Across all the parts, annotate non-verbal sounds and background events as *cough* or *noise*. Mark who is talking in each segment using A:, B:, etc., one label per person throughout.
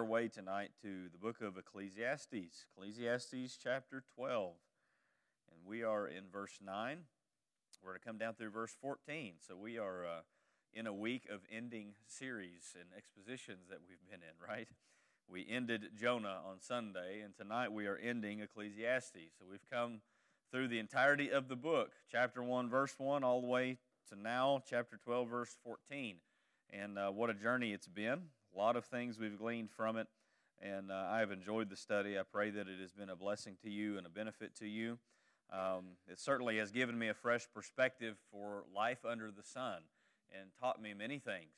A: our way tonight to the book of Ecclesiastes, Ecclesiastes chapter 12. And we are in verse 9. We're going to come down through verse 14. So we are uh, in a week of ending series and expositions that we've been in, *laughs* right? We ended Jonah on Sunday, and tonight we are ending Ecclesiastes. So we've come through the entirety of the book, chapter 1, verse 1, all the way to now, chapter 12, verse 14. And uh, what a journey it's been. A lot of things we've gleaned from it, and uh, I have enjoyed the study. I pray that it has been a blessing to you and a benefit to you. Um, it certainly has given me a fresh perspective for life under the sun and taught me many things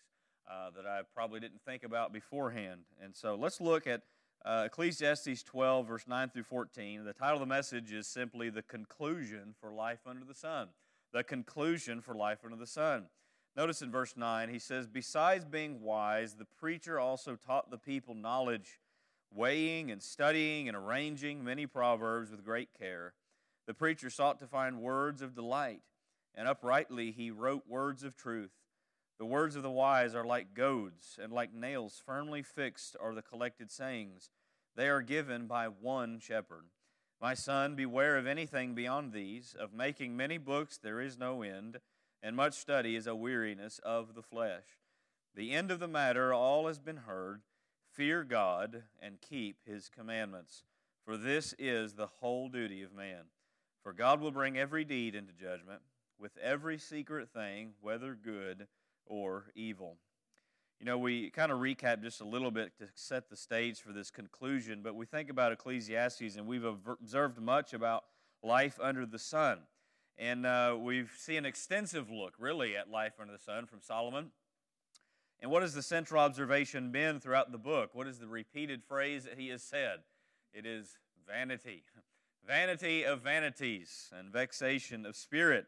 A: uh, that I probably didn't think about beforehand. And so let's look at uh, Ecclesiastes 12, verse 9 through 14. The title of the message is simply The Conclusion for Life Under the Sun. The Conclusion for Life Under the Sun. Notice in verse 9, he says, Besides being wise, the preacher also taught the people knowledge, weighing and studying and arranging many proverbs with great care. The preacher sought to find words of delight, and uprightly he wrote words of truth. The words of the wise are like goads, and like nails firmly fixed are the collected sayings. They are given by one shepherd. My son, beware of anything beyond these. Of making many books there is no end and much study is a weariness of the flesh. The end of the matter, all has been heard. Fear God and keep his commandments, for this is the whole duty of man. For God will bring every deed into judgment, with every secret thing, whether good or evil. You know, we kind of recap just a little bit to set the stage for this conclusion, but we think about Ecclesiastes and we've observed much about life under the sun. And uh, we see an extensive look, really, at life under the sun from Solomon. And what has the central observation been throughout the book? What is the repeated phrase that he has said? It is vanity. Vanity of vanities and vexation of spirit.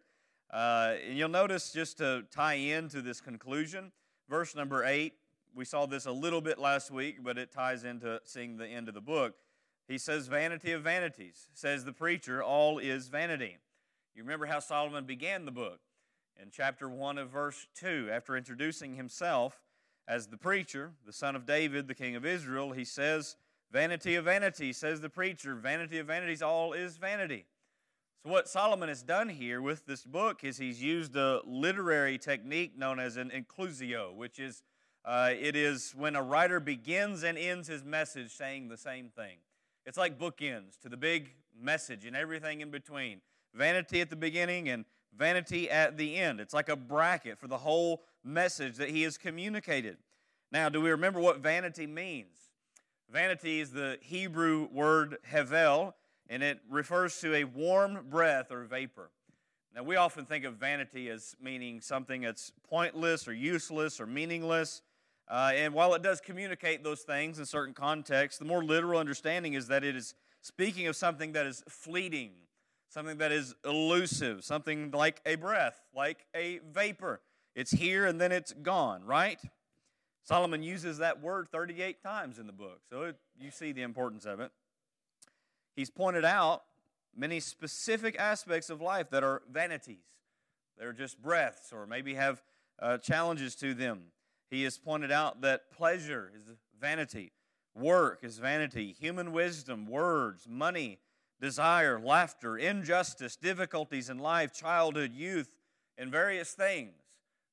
A: Uh, and you'll notice, just to tie into this conclusion, verse number 8, we saw this a little bit last week, but it ties into seeing the end of the book. He says, Vanity of vanities. Says the preacher, all is vanity. You remember how Solomon began the book in chapter 1 of verse 2. After introducing himself as the preacher, the son of David, the king of Israel, he says, Vanity of vanity, says the preacher, vanity of vanities, all is vanity. So, what Solomon has done here with this book is he's used a literary technique known as an inclusio, which is uh, it is when a writer begins and ends his message saying the same thing. It's like bookends to the big message and everything in between vanity at the beginning and vanity at the end. It's like a bracket for the whole message that he has communicated. Now, do we remember what vanity means? Vanity is the Hebrew word hevel, and it refers to a warm breath or vapor. Now, we often think of vanity as meaning something that's pointless or useless or meaningless. Uh, and while it does communicate those things in certain contexts, the more literal understanding is that it is speaking of something that is fleeting something that is elusive, something like a breath, like a vapor. It's here and then it's gone, right? Solomon uses that word 38 times in the book, so it, you see the importance of it. He's pointed out many specific aspects of life that are vanities. They're just breaths or maybe have uh, challenges to them. He has pointed out that pleasure is vanity, work is vanity, human wisdom, words, money, desire, laughter, injustice, difficulties in life, childhood, youth, and various things.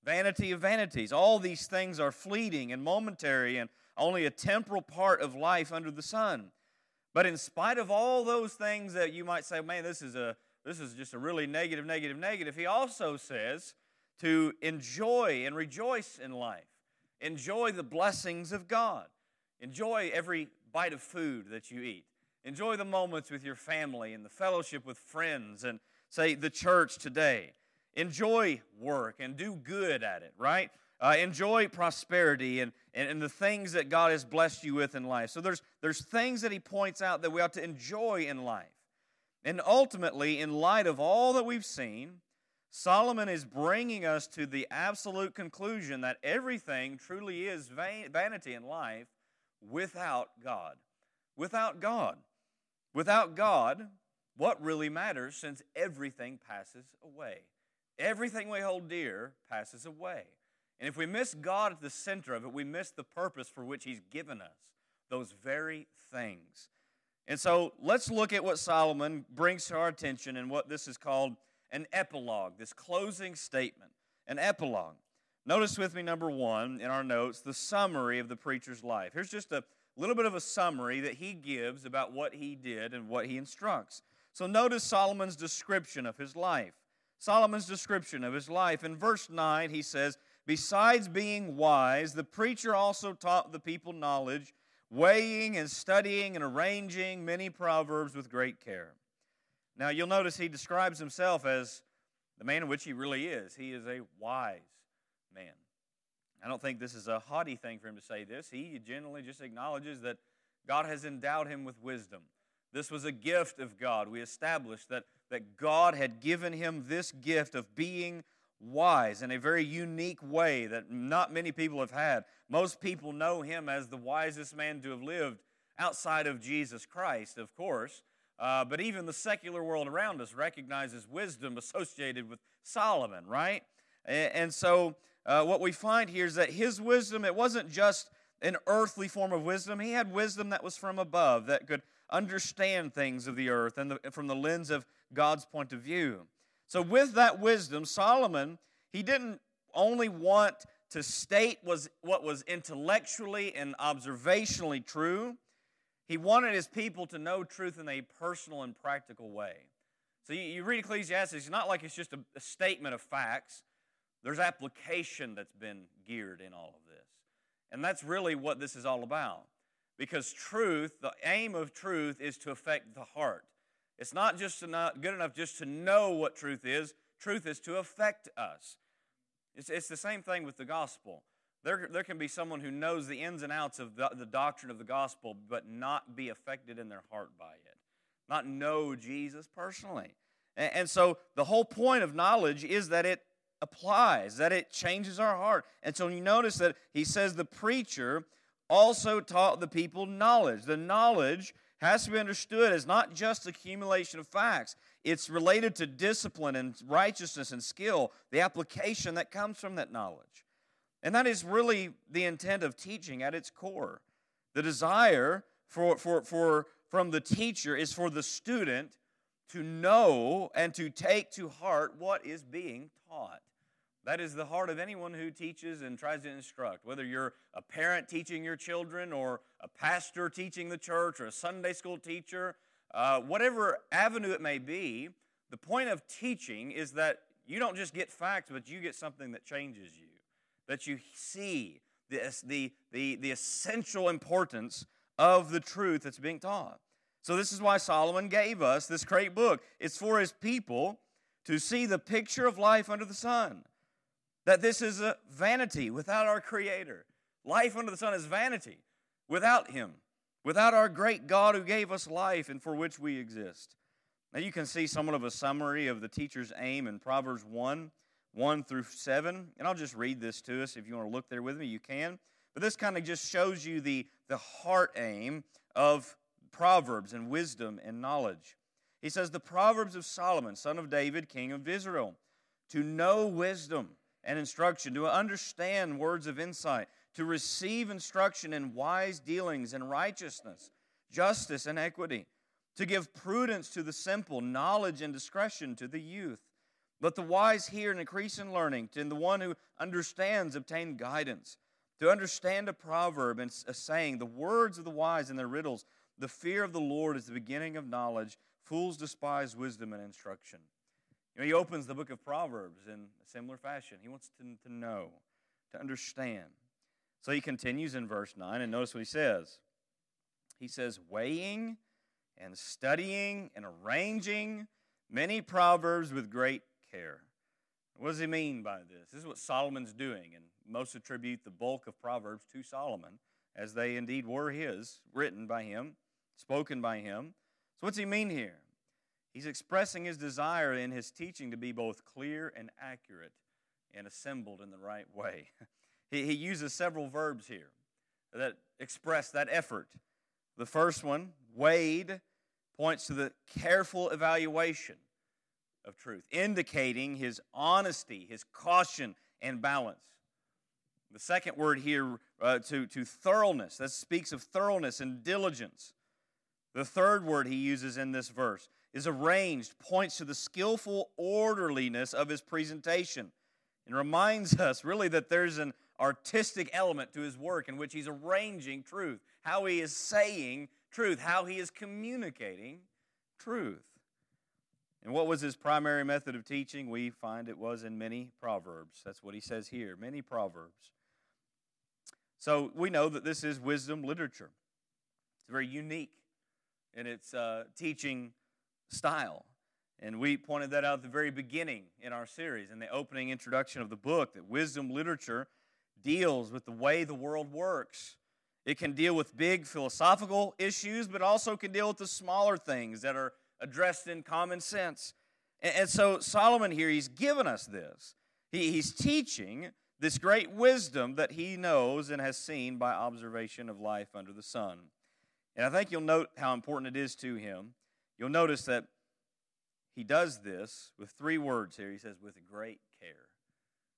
A: Vanity of vanities. All these things are fleeting and momentary and only a temporal part of life under the sun. But in spite of all those things that you might say, man, this is a this is just a really negative, negative, negative, he also says to enjoy and rejoice in life. Enjoy the blessings of God. Enjoy every bite of food that you eat. Enjoy the moments with your family and the fellowship with friends and, say, the church today. Enjoy work and do good at it, right? Uh, enjoy prosperity and, and, and the things that God has blessed you with in life. So there's, there's things that he points out that we ought to enjoy in life. And ultimately, in light of all that we've seen, Solomon is bringing us to the absolute conclusion that everything truly is vanity in life without God. Without God. Without God, what really matters since everything passes away? Everything we hold dear passes away. And if we miss God at the center of it, we miss the purpose for which He's given us, those very things. And so let's look at what Solomon brings to our attention and what this is called an epilogue, this closing statement, an epilogue. Notice with me, number one, in our notes, the summary of the preacher's life. Here's just a little bit of a summary that he gives about what he did and what he instructs. So notice Solomon's description of his life. Solomon's description of his life. In verse 9, he says, Besides being wise, the preacher also taught the people knowledge, weighing and studying and arranging many proverbs with great care. Now, you'll notice he describes himself as the man in which he really is. He is a wise man. I don't think this is a haughty thing for him to say this. He generally just acknowledges that God has endowed him with wisdom. This was a gift of God. We established that, that God had given him this gift of being wise in a very unique way that not many people have had. Most people know him as the wisest man to have lived outside of Jesus Christ, of course. Uh, but even the secular world around us recognizes wisdom associated with Solomon, right? And, and so uh, what we find here is that his wisdom, it wasn't just an earthly form of wisdom. He had wisdom that was from above, that could understand things of the earth and the, from the lens of God's point of view. So, with that wisdom, Solomon, he didn't only want to state was what was intellectually and observationally true. He wanted his people to know truth in a personal and practical way. So you, you read Ecclesiastes, it's not like it's just a, a statement of facts. There's application that's been geared in all of this. And that's really what this is all about. Because truth, the aim of truth is to affect the heart. It's not just enough, good enough just to know what truth is, truth is to affect us. It's, it's the same thing with the gospel. There, there can be someone who knows the ins and outs of the, the doctrine of the gospel, but not be affected in their heart by it, not know Jesus personally. And, and so the whole point of knowledge is that it applies, that it changes our heart. And so you notice that he says the preacher also taught the people knowledge. The knowledge has to be understood as not just accumulation of facts. It's related to discipline and righteousness and skill, the application that comes from that knowledge. And that is really the intent of teaching at its core. The desire for, for, for, from the teacher is for the student to know and to take to heart what is being taught. That is the heart of anyone who teaches and tries to instruct. Whether you're a parent teaching your children, or a pastor teaching the church, or a Sunday school teacher, uh, whatever avenue it may be, the point of teaching is that you don't just get facts, but you get something that changes you. That you see the, the, the, the essential importance of the truth that's being taught. So, this is why Solomon gave us this great book. It's for his people to see the picture of life under the sun that this is a vanity without our Creator. Life under the sun is vanity without Him, without our great God who gave us life and for which we exist. Now, you can see somewhat of a summary of the teacher's aim in Proverbs 1 1 through 7. And I'll just read this to us. If you want to look there with me, you can. But this kind of just shows you the, the heart aim of Proverbs and wisdom and knowledge. He says, The Proverbs of Solomon, son of David, king of Israel, to know wisdom and instruction, to understand words of insight, to receive instruction in wise dealings and righteousness, justice and equity, to give prudence to the simple, knowledge and discretion to the youth. Let the wise hear and increase in learning, and the one who understands obtain guidance. To understand a proverb and a saying, the words of the wise and their riddles, the fear of the Lord is the beginning of knowledge. Fools despise wisdom and instruction. You know, he opens the book of Proverbs in a similar fashion. He wants to, to know, to understand. So he continues in verse 9, and notice what he says. He says, weighing and studying and arranging many proverbs with great care. What does he mean by this? This is what Solomon's doing, and most attribute the bulk of Proverbs to Solomon, as they indeed were his, written by him, spoken by him. So, what's he mean here? He's expressing his desire in his teaching to be both clear and accurate and assembled in the right way. *laughs* he, he uses several verbs here that express that effort. The first one, weighed, points to the careful evaluation of truth, indicating his honesty, his caution, and balance. The second word here uh, to, to thoroughness. That speaks of thoroughness and diligence. The third word he uses in this verse is arranged, points to the skillful orderliness of his presentation, and reminds *laughs* us really that there's an artistic element to his work in which he's arranging truth, how he is saying truth, how he is communicating truth. And what was his primary method of teaching? We find it was in many proverbs. That's what he says here many proverbs. So we know that this is wisdom literature. It's very unique in its uh, teaching style. And we pointed that out at the very beginning in our series, in the opening introduction of the book, that wisdom literature deals with the way the world works. It can deal with big philosophical issues, but also can deal with the smaller things that are addressed in common sense. And, so Solomon here, he's given us this. He, he's teaching this great wisdom that he knows and has seen by observation of life under the sun. And I think you'll note how important it is to him. You'll notice that he does this with three words here. He says, with great care.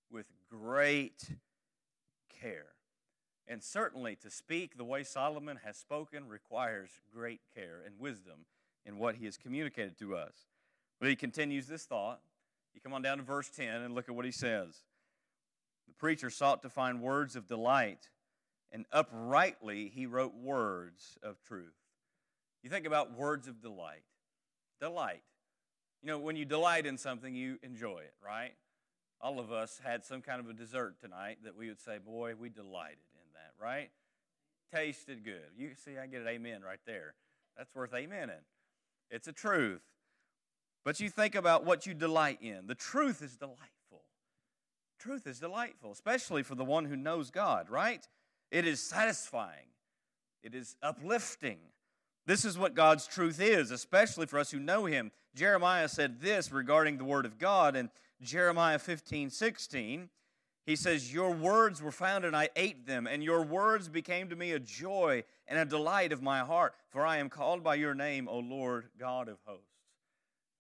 A: With great care. And certainly to speak the way Solomon has spoken requires great care and wisdom in what he has communicated to us. But he continues this thought. You come on down to verse 10 and look at what he says. The preacher sought to find words of delight, and uprightly he wrote words of truth. You think about words of delight. Delight. You know, when you delight in something, you enjoy it, right? All of us had some kind of a dessert tonight that we would say, boy, we delighted in that, right? Tasted good. You see, I get an amen right there. That's worth amening. It's a truth. But you think about what you delight in. The truth is delightful. Truth is delightful, especially for the one who knows God, right? It is satisfying, it is uplifting. This is what God's truth is, especially for us who know Him. Jeremiah said this regarding the Word of God in Jeremiah 15 16. He says, Your words were found, and I ate them, and your words became to me a joy and a delight of my heart, for I am called by your name, O Lord God of hosts.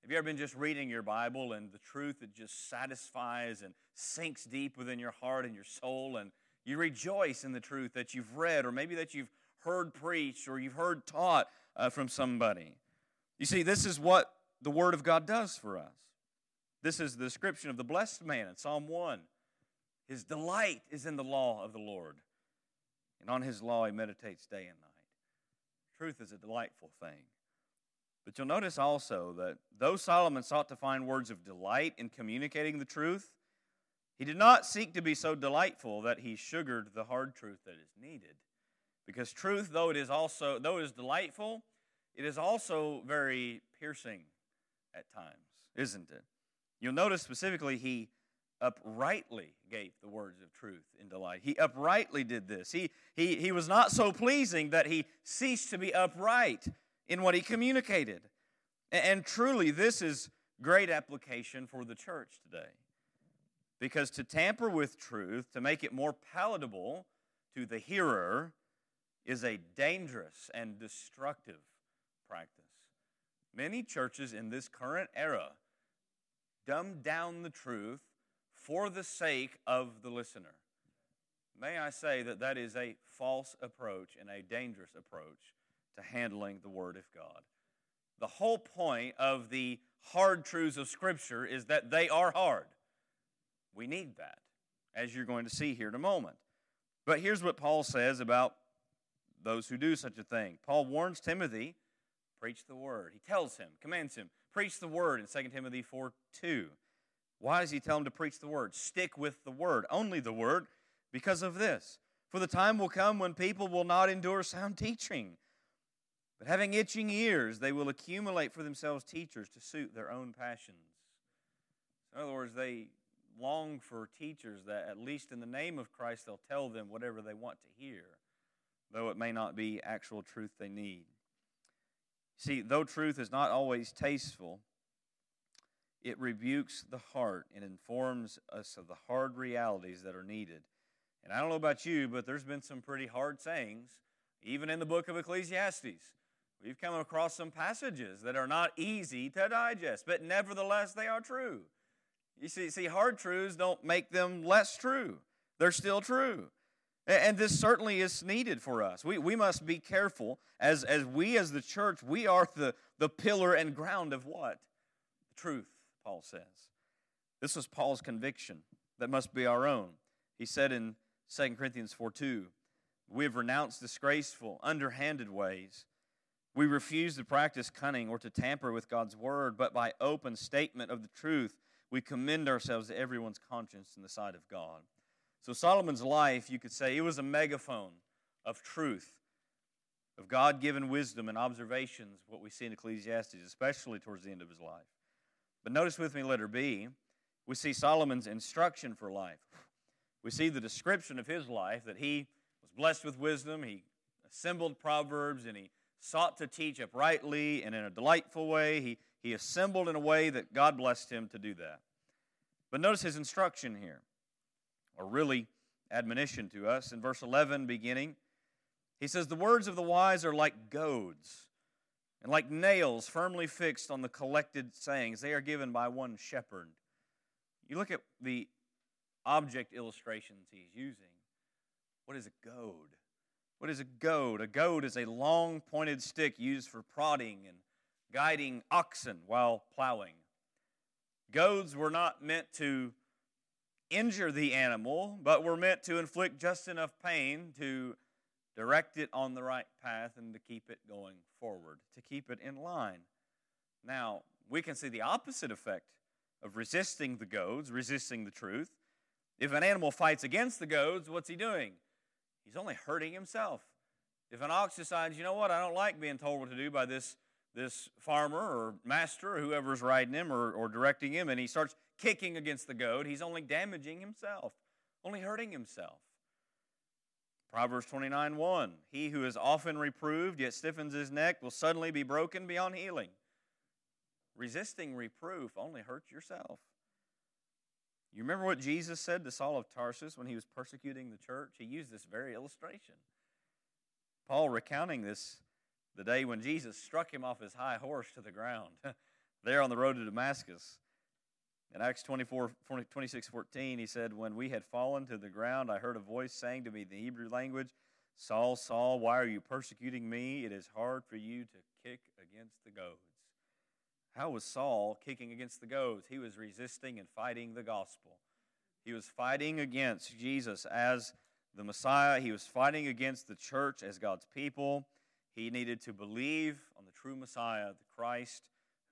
A: Have you ever been just reading your Bible and the truth that just satisfies and sinks deep within your heart and your soul, and you rejoice in the truth that you've read, or maybe that you've heard preached, or you've heard taught uh, from somebody? You see, this is what the Word of God does for us. This is the description of the blessed man in Psalm 1. His delight is in the law of the Lord, and on his law he meditates day and night. Truth is a delightful thing. But you'll notice also that though Solomon sought to find words of delight in communicating the truth, he did not seek to be so delightful that he sugared the hard truth that is needed. Because truth, though it is also though it is delightful, it is also very piercing at times, isn't it? You'll notice specifically he uprightly gave the words of truth in delight. He uprightly did this. He, he, he was not so pleasing that he ceased to be upright in what he communicated. And, and truly, this is great application for the church today. Because to tamper with truth, to make it more palatable to the hearer, is a dangerous and destructive practice. Many churches in this current era dumb down the truth for the sake of the listener. May I say that that is a false approach and a dangerous approach to handling the Word of God. The whole point of the hard truths of Scripture is that they are hard. We need that, as you're going to see here in a moment. But here's what Paul says about those who do such a thing. Paul warns Timothy, preach the word. He tells him, commands him, preach the word in 2 Timothy 4 2. Why does he tell him to preach the word? Stick with the word, only the word, because of this. For the time will come when people will not endure sound teaching, but having itching ears, they will accumulate for themselves teachers to suit their own passions. In other words, they long for teachers that, at least in the name of Christ, they'll tell them whatever they want to hear, though it may not be actual truth they need. See, though truth is not always tasteful, it rebukes the heart and informs us of the hard realities that are needed. And I don't know about you, but there's been some pretty hard sayings, even in the book of Ecclesiastes. We've come across some passages that are not easy to digest, but nevertheless they are true. You see, see, hard truths don't make them less true. They're still true. And this certainly is needed for us. We, we must be careful as, as we, as the church, we are the, the pillar and ground of what? Truth, Paul says. This was Paul's conviction that must be our own. He said in 2 Corinthians 4 2, We have renounced disgraceful, underhanded ways. We refuse to practice cunning or to tamper with God's word, but by open statement of the truth, we commend ourselves to everyone's conscience in the sight of God. So, Solomon's life, you could say, it was a megaphone of truth, of God given wisdom and observations, what we see in Ecclesiastes, especially towards the end of his life. But notice with me, letter B, we see Solomon's instruction for life. We see the description of his life that he was blessed with wisdom, he assembled proverbs, and he sought to teach uprightly and in a delightful way. He, he assembled in a way that God blessed him to do that. But notice his instruction here or really admonition to us. In verse 11, beginning, he says, The words of the wise are like goads, and like nails firmly fixed on the collected sayings. They are given by one shepherd. You look at the object illustrations he's using. What is a goad? What is a goad? A goad is a long pointed stick used for prodding and guiding oxen while plowing. Goads were not meant to injure the animal, but were meant to inflict just enough pain to direct it on the right path and to keep it going forward, to keep it in line. Now, we can see the opposite effect of resisting the goads, resisting the truth. If an animal fights against the goads, what's he doing? He's only hurting himself. If an ox decides, you know what, I don't like being told what to do by this, this farmer or master or whoever's riding him or, or directing him, and he starts kicking against the goad, he's only damaging himself, only hurting himself. Proverbs 29 1 He who is often reproved yet stiffens his neck will suddenly be broken beyond healing. Resisting reproof only hurts yourself. You remember what Jesus said to Saul of Tarsus when he was persecuting the church? He used this very illustration. Paul recounting this the day when Jesus struck him off his high horse to the ground *laughs* there on the road to Damascus. In Acts 24, 26, 14, he said, When we had fallen to the ground, I heard a voice saying to me in the Hebrew language, Saul, Saul, why are you persecuting me? It is hard for you to kick against the goads. How was Saul kicking against the goads? He was resisting and fighting the gospel. He was fighting against Jesus as the Messiah. He was fighting against the church as God's people. He needed to believe on the true Messiah, the Christ,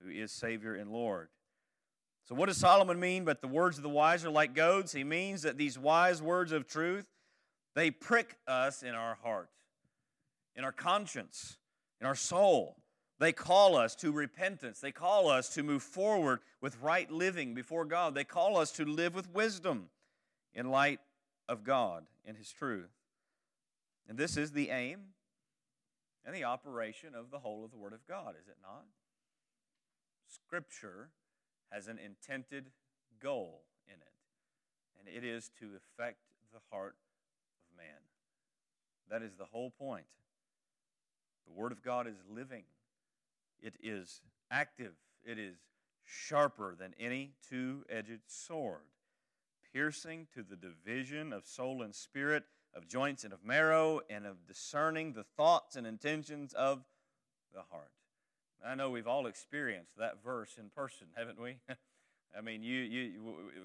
A: who is Savior and Lord. So, what does Solomon mean? But the words of the wise are like goads. He means that these wise words of truth, they prick us in our heart, in our conscience, in our soul. They call us to repentance. They call us to move forward with right living before God. They call us to live with wisdom in light of God and His truth. And this is the aim and the operation of the whole of the Word of God, is it not? Scripture has an intended goal in it, and it is to affect the heart of man. That is the whole point. The Word of God is living, it is active, it is sharper than any two edged sword, piercing to the division of soul and spirit, of joints and of marrow, and of discerning the thoughts and intentions of the heart. I know we've all experienced that verse in person, haven't we? *laughs* I mean, you, you,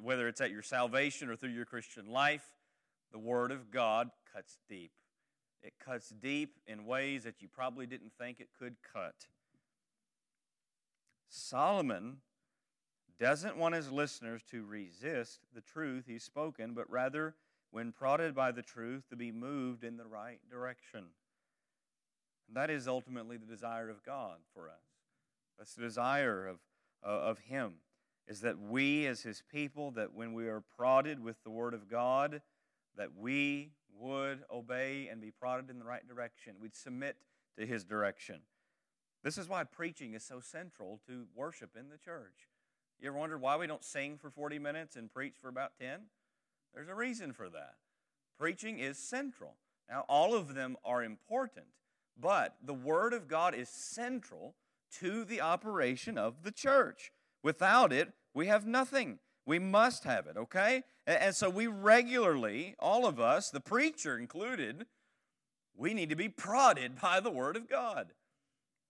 A: whether it's at your salvation or through your Christian life, the Word of God cuts deep. It cuts deep in ways that you probably didn't think it could cut. Solomon doesn't want his listeners to resist the truth he's spoken, but rather, when prodded by the truth, to be moved in the right direction. That is ultimately the desire of God for us. That's the desire of, uh, of Him, is that we as His people, that when we are prodded with the Word of God, that we would obey and be prodded in the right direction. We'd submit to His direction. This is why preaching is so central to worship in the church. You ever wondered why we don't sing for 40 minutes and preach for about 10? There's a reason for that. Preaching is central. Now, all of them are important, but the Word of God is central to the operation of the church. Without it, we have nothing. We must have it, okay? And so we regularly, all of us, the preacher included, we need to be prodded *laughs* by the Word of God.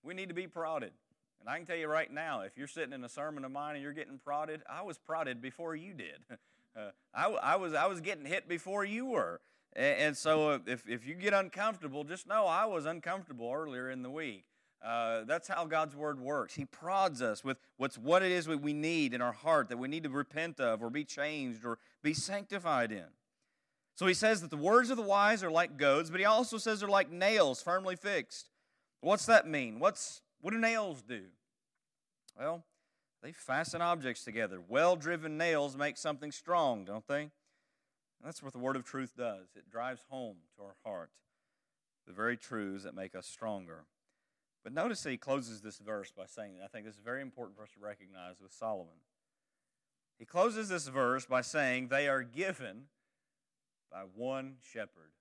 A: We need to be prodded. And I can tell you right now, if you're sitting in a sermon of mine and you're getting prodded, I was prodded before you did. *laughs* Uh, I, I, was, I was getting hit before you were. And, and so if, if you get uncomfortable, just know I was uncomfortable earlier in the week. Uh, that's how God's word works. He prods us with what's what it is we need in our heart that we need to repent of or be changed or be sanctified in. So he says that the words of the wise are like goads, but he also says they're like nails firmly fixed. What's that mean? What's what do nails do? Well, they fasten objects together. Well-driven nails make something strong, don't they? That's what the word of truth does. It drives home to our heart the very truths that make us stronger. But notice that he closes this verse by saying, I think this is very important for us to recognize with Solomon. He closes this verse by saying, They are given by one shepherd.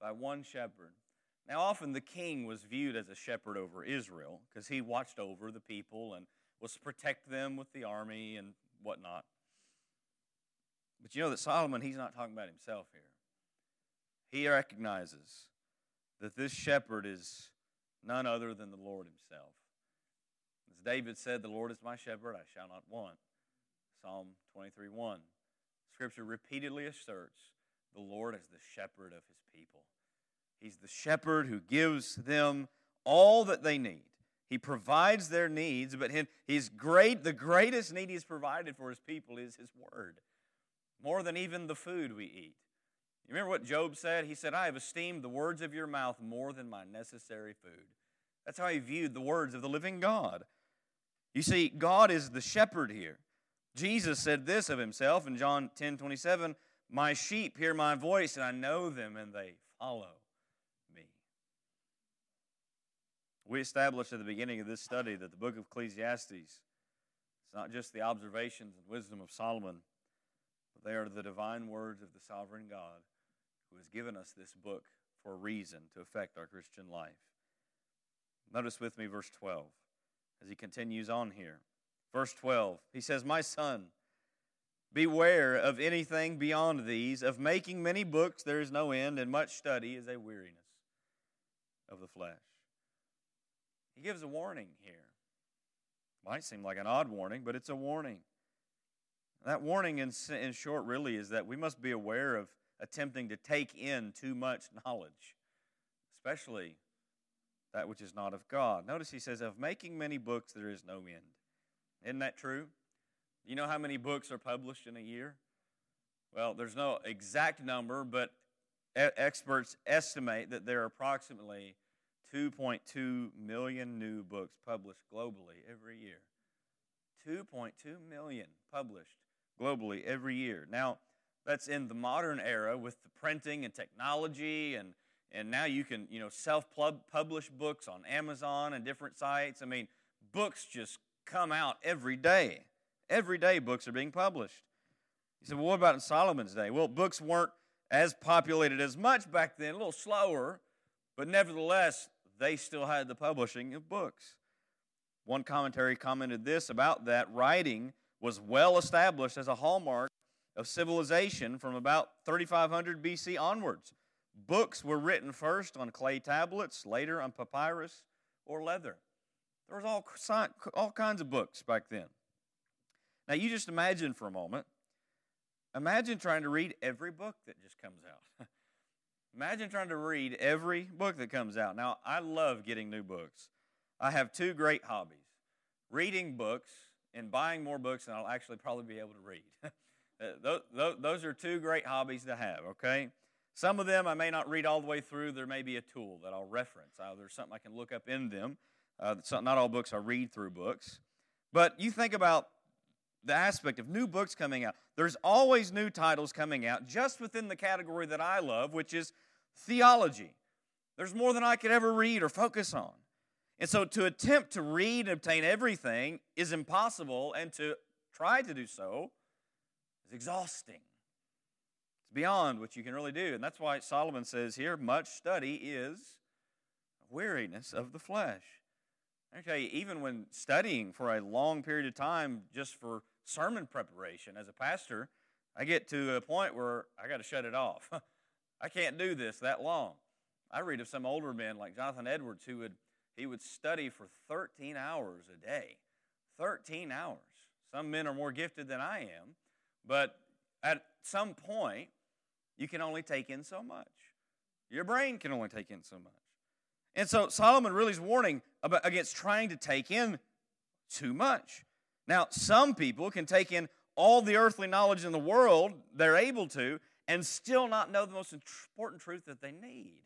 A: By one shepherd. Now, often the king was viewed as a shepherd over Israel because he watched over the people and was to protect them with the army and whatnot. But you know that Solomon, he's not talking about himself here. He recognizes that this shepherd is none other than the Lord himself. As David said, The Lord is my shepherd, I shall not want. Psalm 23 1. Scripture repeatedly asserts the Lord as the shepherd of his people. He's the shepherd who gives them all that they need. He provides their needs, but he's great, the greatest need he's provided for his people is his word, more than even the food we eat. You remember what Job said? He said, I have esteemed the words of your mouth more than my necessary food. That's how he viewed the words of the living God. You see, God is the shepherd here. Jesus said this of himself in John 10 27 My sheep hear my voice, and I know them, and they follow me. We established at the beginning of this study that the book of Ecclesiastes is not just the observations and wisdom of Solomon, they are the divine words of the sovereign God who has given us this book for a reason to affect our Christian life. Notice with me verse 12 as he continues on here. Verse 12, he says, My son, beware of anything beyond these. Of making many books there is no end, and much study is a weariness of the flesh. He gives a warning here. Might seem like an odd warning, but it's a warning. That warning, in, in short, really is that we must be aware of attempting to take in too much knowledge, especially that which is not of God. Notice he says, Of making many books, there is no end. Isn't that true? You know how many books are published in a year? Well, there's no exact number, but experts estimate that there are approximately 2.2 million new books published globally every year. 2.2 million published globally every year. Now, that's in the modern era with the printing and technology and and now you can you know self-publish books on amazon and different sites. I mean books just come out every day. Every day books are being published. He said well what about in solomon's day? Well books weren't as populated as much back then a little slower but nevertheless they still had the publishing of books. One commentary commented this about that writing was well established as a hallmark of civilization from about 3500 BC onwards. Books were written first on clay tablets, later on papyrus or leather. There was all, all kinds of books back then. Now, you just imagine for a moment. Imagine trying to read every book that just comes out. *laughs* imagine trying to read every book that comes out. Now, I love getting new books. I have two great hobbies reading books and buying more books than I'll actually probably be able to read. *laughs* Uh, those are two great hobbies to have, okay? Some of them I may not read all the way through. There may be a tool that I'll reference. Uh, there's something I can look up in them. Uh, not all books are read through books. But you think about the aspect of new books coming out. There's always new titles coming out just within the category that I love, which is theology. There's more than I could ever read or focus on. And so to attempt to read and obtain everything is impossible, and to try to do so is exhausting. It's beyond what you can really do. And that's why Solomon says here much study is weariness of the flesh. I tell you, even when studying for a long period of time, just for sermon preparation. As a pastor, I get to a point where I got to shut it off. *laughs* I can't do this that long. I read of some older men like Jonathan Edwards who would he would study for 13 hours a day. 13 hours. Some men are more gifted than I am, but at some point you can only take in so much. Your brain can only take in so much. And so Solomon really is warning about, against trying to take in too much. Now, some people can take in all the earthly knowledge in the world, they're able to, and still not know the most important truth that they need.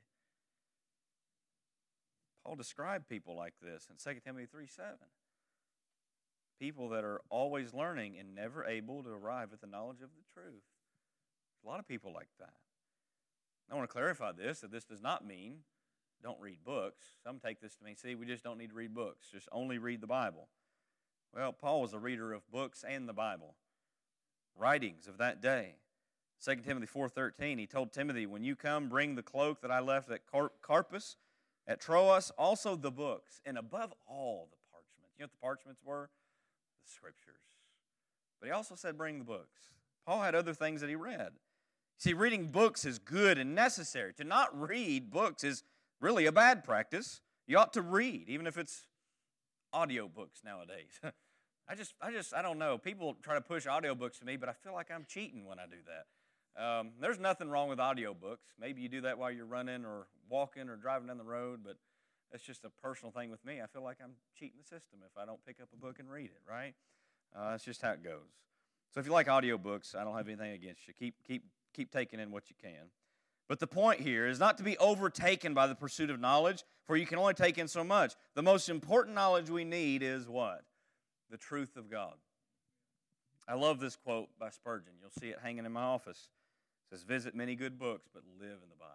A: Paul described people like this in 2 Timothy 3 7. People that are always learning and never able to arrive at the knowledge of the truth. A lot of people like that. I want to clarify this that this does not mean don't read books. Some take this to mean, see, we just don't need to read books, just only read the Bible. Well, Paul was a reader of books and the Bible, writings of that day. 2 Timothy 4:13 he told Timothy when you come bring the cloak that I left at Carpus at Troas also the books and above all the parchments. You know what the parchments were? The scriptures. But he also said bring the books. Paul had other things that he read. See reading books is good and necessary. To not read books is really a bad practice. You ought to read even if it's audiobooks nowadays. *laughs* I just, I just, I don't know. People try to push audiobooks to me, but I feel like I'm cheating when I do that. Um, there's nothing wrong with audiobooks. Maybe you do that while you're running or walking or driving down the road, but that's just a personal thing with me. I feel like I'm cheating the system if I don't pick up a book and read it, right? Uh, that's just how it goes. So if you like audiobooks, I don't have anything against you. Keep, keep, keep taking in what you can. But the point here is not to be overtaken by the pursuit of knowledge, for you can only take in so much. The most important knowledge we need is what? the truth of God. I love this quote by Spurgeon. You'll see it hanging in my office. Says, Visit many good books, but live in the Bible.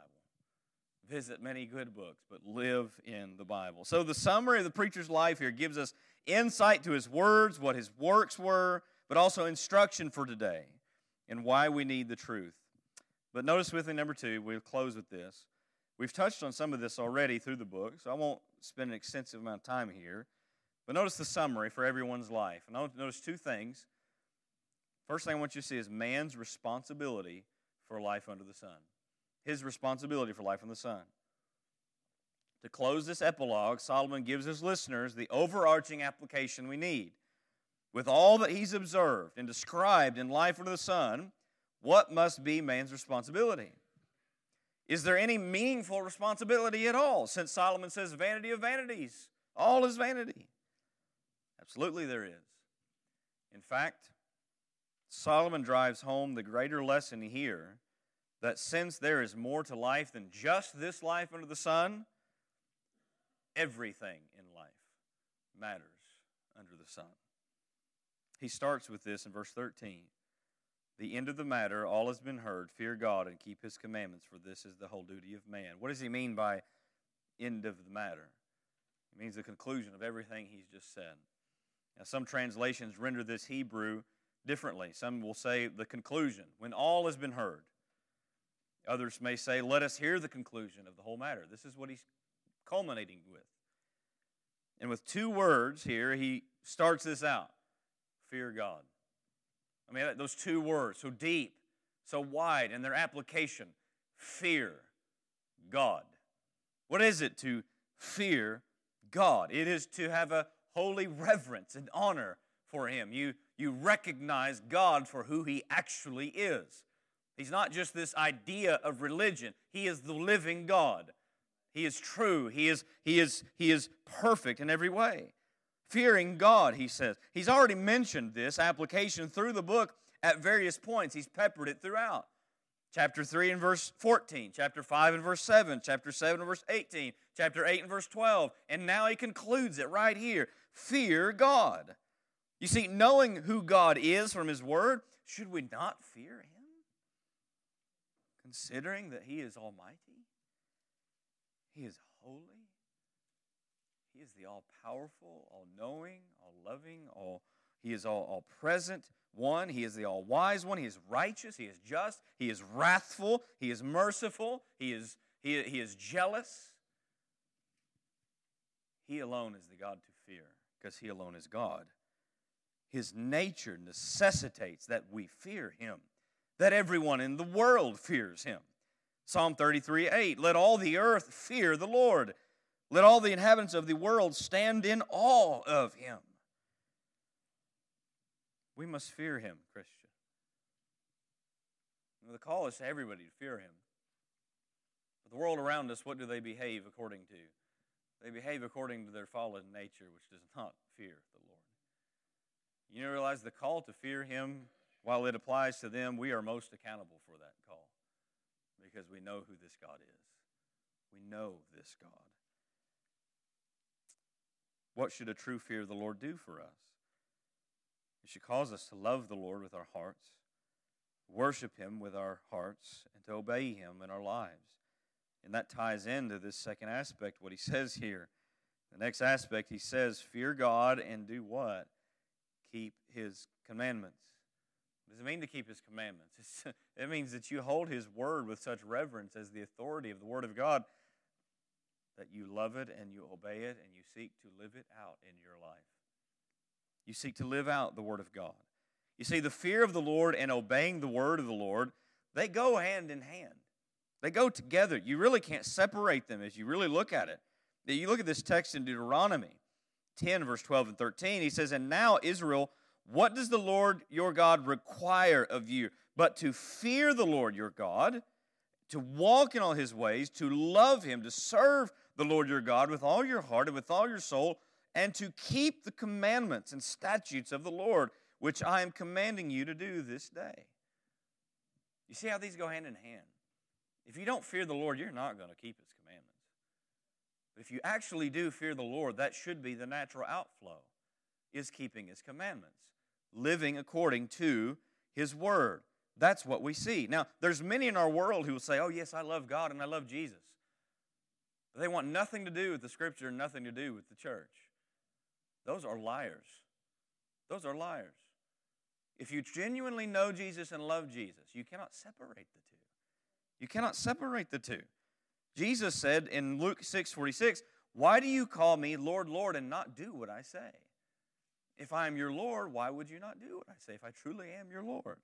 A: Visit many good books, but live in the Bible. So, the summary of the preacher's life here gives us insight to his words, what his works were, but also instruction for today and why we need the truth. But notice with me, number two, we'll close with this. We've touched on some of this already through the book, so I won't spend an extensive amount of time here. But notice the summary for everyone's life. And I want to notice two things. First thing I want you to see is man's responsibility for life under the sun. His responsibility for life under the sun. To close this epilogue, Solomon gives his listeners the overarching application we need. With all that he's observed and described in life under the sun, what must be man's responsibility? Is there any meaningful responsibility at all? Since Solomon says, vanity of vanities, all is vanity. Absolutely, there is. In fact, Solomon drives home the greater lesson here that since there is more to life than just this life under the sun, everything in life matters under the sun. He starts with this in verse 13. The end of the matter, all has been heard. Fear God and keep his commandments, for this is the whole duty of man. What does he mean by end of the matter? It means the conclusion of everything he's just said. Now, some translations render this Hebrew differently. Some will say the conclusion, when all has been heard. Others may say, let us hear the conclusion of the whole matter. This is what he's culminating with. And with two words here, he starts this out fear God. I mean, those two words, so deep, so wide in their application fear God. What is it to fear God? It is to have a holy reverence and honor for Him. You, you recognize God for who He actually is. He's not just this idea of religion, He is the living God. He is true, He is, he is, he is perfect in every way. Fearing God, he says. He's already mentioned this application through the book at various points, he's peppered it throughout chapter 3 and verse 14, chapter 5 and verse 7, chapter 7 and verse 18, chapter 8 and verse 12. And now he concludes it right here fear God. You see, knowing who God is from his word, should we not fear him? Considering that he is almighty, he is holy, he is the all powerful, all knowing, all loving, all he is all, all present, one. He is the all wise one. He is righteous. He is just. He is wrathful. He is merciful. He is, he, he is jealous. He alone is the God to fear because he alone is God. His nature necessitates that we fear him, that everyone in the world fears him. Psalm 33 8 Let all the earth fear the Lord. Let all the inhabitants of the world stand in awe of him. We must fear him, Christian. The call is to everybody to fear him. But the world around us, what do they behave according to? They behave according to their fallen nature, which does not fear the Lord. You realize the call to fear him, while it applies to them, we are most accountable for that call because we know who this God is. We know this God. What should a true fear of the Lord do for us? It should cause us to love the Lord with our hearts, worship Him with our hearts, and to obey Him in our lives. And that ties into this second aspect, what He says here. The next aspect, He says, Fear God and do what? Keep His commandments. What does it mean to keep His commandments? *laughs* It means that you hold His word with such reverence as the authority of the Word of God that you love it and you obey it and you seek to live it out in your life. You seek to live out the Word of God. You see, the fear of the Lord and obeying the Word of the Lord, they go hand in hand. They go together. You really can't separate them as you really look at it. You look at this text in Deuteronomy 10, verse 12 and 13. He says, And now, Israel, what does the Lord your God require of you? But to fear the Lord your God, to walk in all his ways, to love him, to serve the Lord your God with all your heart and with all your soul, and to keep the commandments and statutes of the Lord, which I am commanding you to do this day. You see how these go hand in hand? If you don't fear the Lord, you're not going to keep his if you actually do fear the Lord, that should be the natural outflow, is keeping his commandments, living according to his word. That's what we see. Now, there's many in our world who will say, "Oh, yes, I love God and I love Jesus." But they want nothing to do with the scripture and nothing to do with the church. Those are liars. Those are liars. If you genuinely know Jesus and love Jesus, you cannot separate the two. You cannot separate the two. Jesus said in Luke 6 46, Why do you call me Lord, Lord, and not do what I say? If I am your Lord, why would you not do what I say if I truly am your Lord?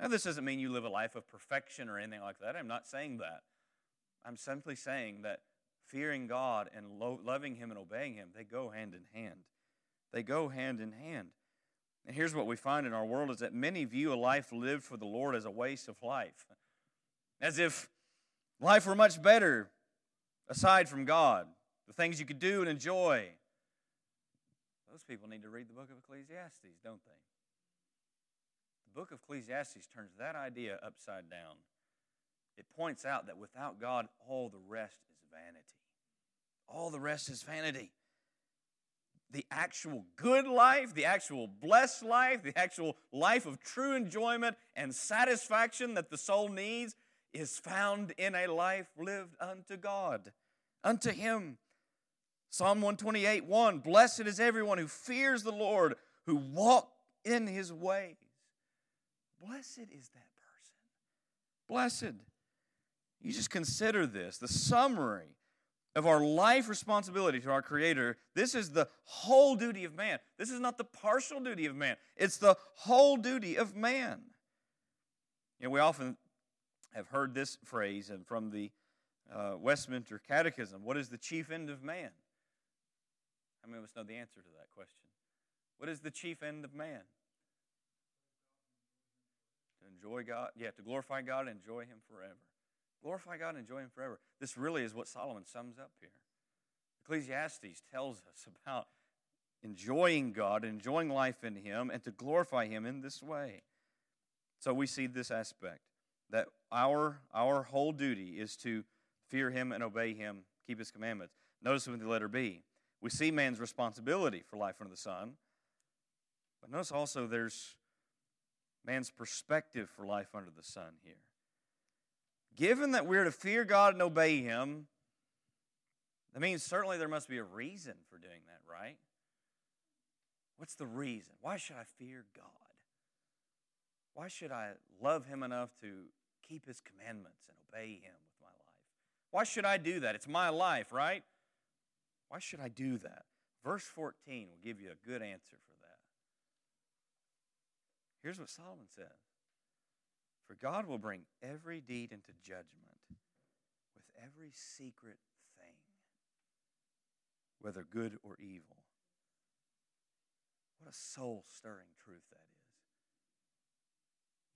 A: Now, this doesn't mean you live a life of perfection or anything like that. I'm not saying that. I'm simply saying that fearing God and lo- loving Him and obeying Him, they go hand in hand. They go hand in hand. And here's what we find in our world is that many view a life lived for the Lord as a waste of life. As if life were much better aside from God, the things you could do and enjoy. Those people need to read the book of Ecclesiastes, don't they? The book of Ecclesiastes turns that idea upside down. It points out that without God, all the rest is vanity. All the rest is vanity. The actual good life, the actual blessed life, the actual life of true enjoyment and satisfaction that the soul needs is found in a life lived unto God, unto Him. Psalm 128 1 Blessed is everyone who fears the Lord, who walk in His ways. Blessed is that person. Blessed. You just consider this the summary of our life responsibility to our Creator. This is the whole duty of man. This is not the partial duty of man, it's the whole duty of man. You know, we often have heard this phrase and from the uh, Westminster Catechism what is the chief end of man? How many of us know the answer to that question? What is the chief end of man? To enjoy God, yeah, to glorify God and enjoy Him forever. Glorify God and enjoy Him forever. This really is what Solomon sums up here. Ecclesiastes tells us about enjoying God, enjoying life in Him, and to glorify Him in this way. So we see this aspect that our, our whole duty is to fear Him and obey Him, keep His commandments. Notice with the letter B, we see man's responsibility for life under the sun, but notice also there's man's perspective for life under the sun here. Given that we're to fear God and obey Him, that means certainly there must be a reason for doing that, right? What's the reason? Why should I fear God? Why should I love Him enough to keep His commandments and obey Him with my life? Why should I do that? It's my life, right? Why should I do that? Verse 14 will give you a good answer for that. Here's what Solomon says For God will bring every deed into judgment with every secret thing, whether good or evil. What a soul stirring truth that.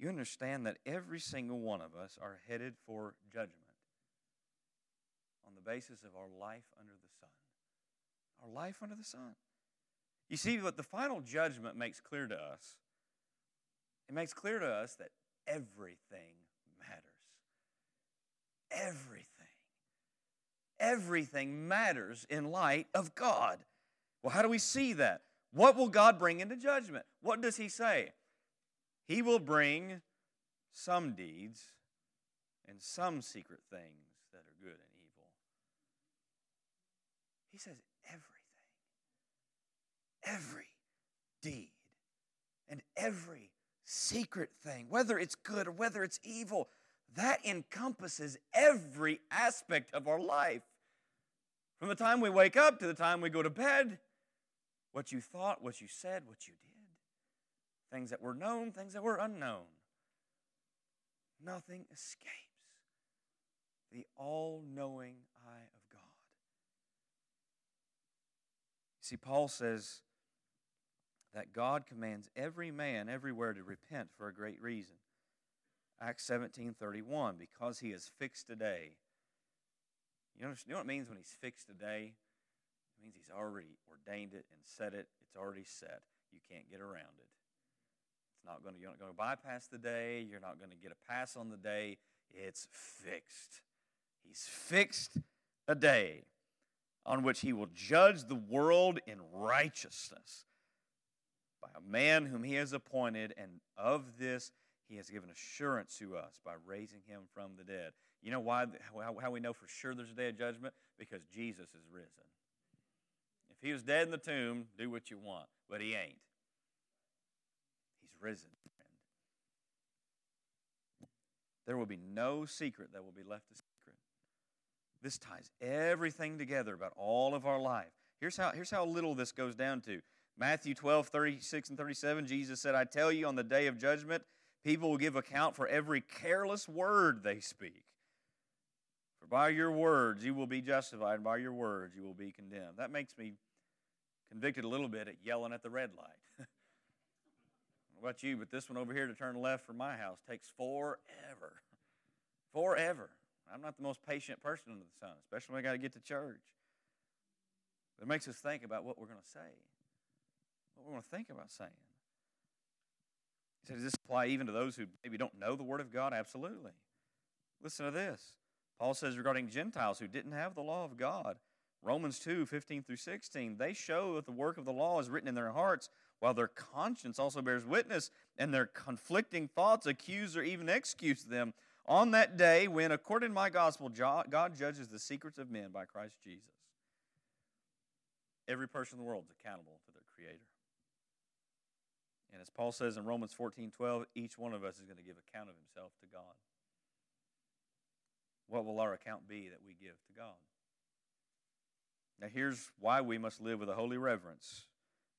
A: You understand that every single one of us are headed for judgment on the basis of our life under the sun. Our life under the sun. You see, what the final judgment makes clear to us, it makes clear to us that everything matters. Everything. Everything matters in light of God. Well, how do we see that? What will God bring into judgment? What does He say? He will bring some deeds and some secret things that are good and evil. He says everything, every deed, and every secret thing, whether it's good or whether it's evil, that encompasses every aspect of our life. From the time we wake up to the time we go to bed, what you thought, what you said, what you did things that were known, things that were unknown. Nothing escapes the all knowing eye of God. See, Paul says that God commands every man everywhere to repent for a great reason. Acts 17 31, because he has fixed a day. You know, you know what it means when he's fixed a day? It means he's already ordained it and set it. It's already set. You can't get around it. It's not going to, you're not going to bypass the day. You're not going to get a pass on the day. It's fixed. He's fixed a day on which he will judge the world in righteousness by a man whom he has appointed, and of this he has given assurance to us by raising him from the dead. You know why? How we know for sure there's a day of judgment? Because Jesus is risen. If he was dead in the tomb, do what you want, but he ain't risen, friend. There will be no secret that will be left a secret. This ties everything together about all of our life. Here's how, here's how little this goes down to. Matthew 12, 36 and 37, Jesus said, I tell you, on the day of judgment, people will give account for every careless word they speak. For by your words you will be justified, and by your words you will be condemned. That makes me convicted a little bit at yelling at the red light. *laughs* about you, but this one over here to turn left from my house takes forever. *laughs* Forever. I'm not the most patient person under the sun, especially when I got to get to church. But it makes us think about what we're going to say, what we're going to think about saying. He said, Does this apply even to those who maybe don't know the Word of God? Absolutely. Listen to this. Paul says regarding Gentiles who didn't have the law of God, Romans 2 15 through 16, they show that the work of the law is written in their hearts while their conscience also bears witness, and their conflicting thoughts accuse or even excuse them on that day when, according to my gospel, God judges the secrets of men by Christ Jesus. Every person in the world is accountable to their Creator. And as Paul says in Romans 14 12, each one of us is going to give account of himself to God. What will our account be that we give to God? Now, here's why we must live with a holy reverence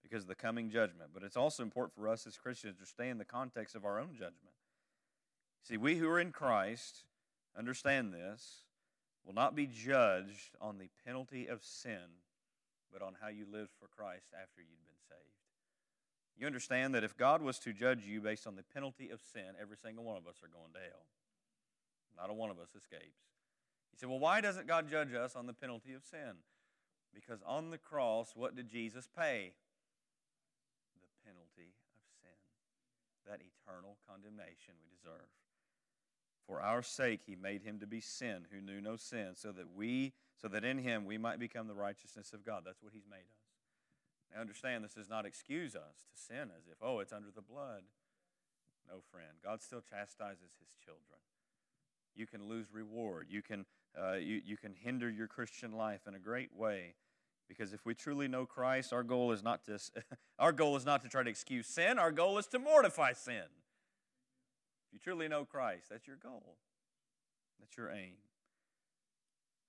A: because of the coming judgment. But it's also important for us as Christians to in the context of our own judgment. See, we who are in Christ understand this will not be judged on the penalty of sin, but on how you lived for Christ after you'd been saved. You understand that if God was to judge you based on the penalty of sin, every single one of us are going to hell. Not a one of us escapes. You say, well, why doesn't God judge us on the penalty of sin? Because on the cross, what did Jesus pay? That eternal condemnation we deserve. For our sake he made him to be sin who knew no sin, so that we so that in him we might become the righteousness of God. That's what he's made us. Now understand this does not excuse us to sin as if, oh, it's under the blood. No, friend. God still chastises his children. You can lose reward. You can, uh, you, you can hinder your Christian life in a great way because if we truly know Christ, our goal is not to *laughs* our goal is not to try to excuse sin. Our goal is to mortify sin. If you truly know Christ, that's your goal. That's your aim.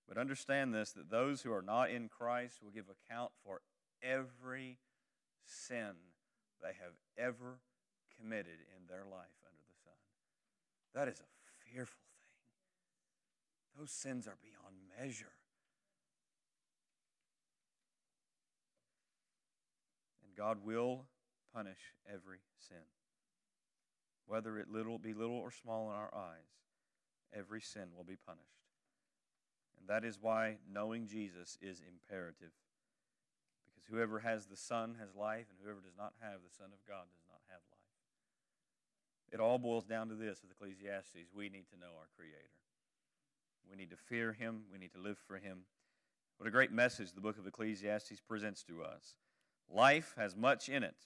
A: But understand this that those who are not in Christ will give account for every sin they have ever committed in their life under the sun. That is a fearful thing. Those sins are beyond measure. And God will punish every sin. Whether it little be little or small in our eyes, every sin will be punished. And that is why knowing Jesus is imperative. Because whoever has the Son has life, and whoever does not have the Son of God does not have life. It all boils down to this with Ecclesiastes we need to know our Creator. We need to fear Him, we need to live for Him. What a great message the book of Ecclesiastes presents to us. Life has much in it,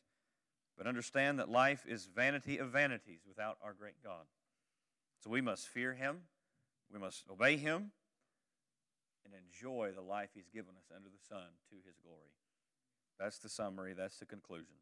A: but understand that life is vanity of vanities without our great God. So we must fear Him, we must obey Him, and enjoy the life He's given us under the sun to His glory. That's the summary, that's the conclusion.